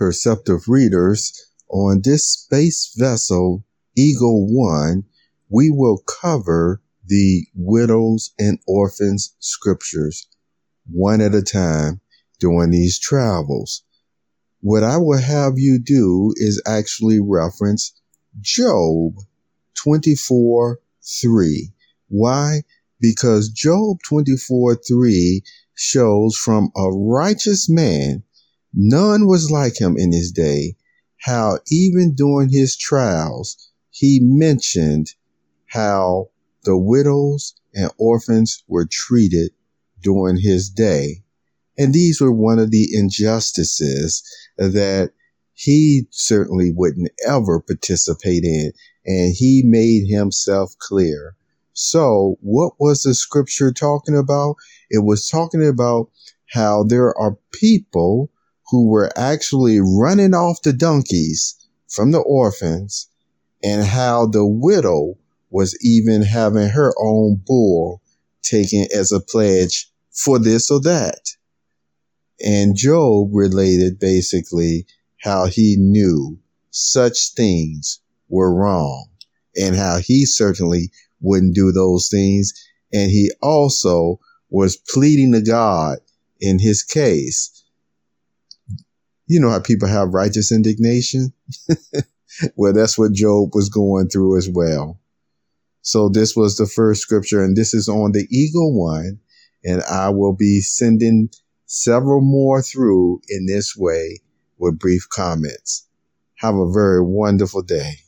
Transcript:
perceptive readers, on this space vessel, Eagle One, we will cover the widows and orphans scriptures one at a time during these travels. What I will have you do is actually reference Job 24 3. Why? Because Job 24 3 shows from a righteous man, none was like him in his day, how even during his trials, he mentioned how the widows and orphans were treated during his day. And these were one of the injustices that he certainly wouldn't ever participate in. And he made himself clear. So what was the scripture talking about? It was talking about how there are people who were actually running off the donkeys from the orphans and how the widow was even having her own bull taken as a pledge for this or that. And Job related basically how he knew such things were wrong and how he certainly wouldn't do those things. And he also was pleading to God in his case. You know how people have righteous indignation? well, that's what Job was going through as well. So this was the first scripture, and this is on the Eagle One, and I will be sending several more through in this way with brief comments. Have a very wonderful day.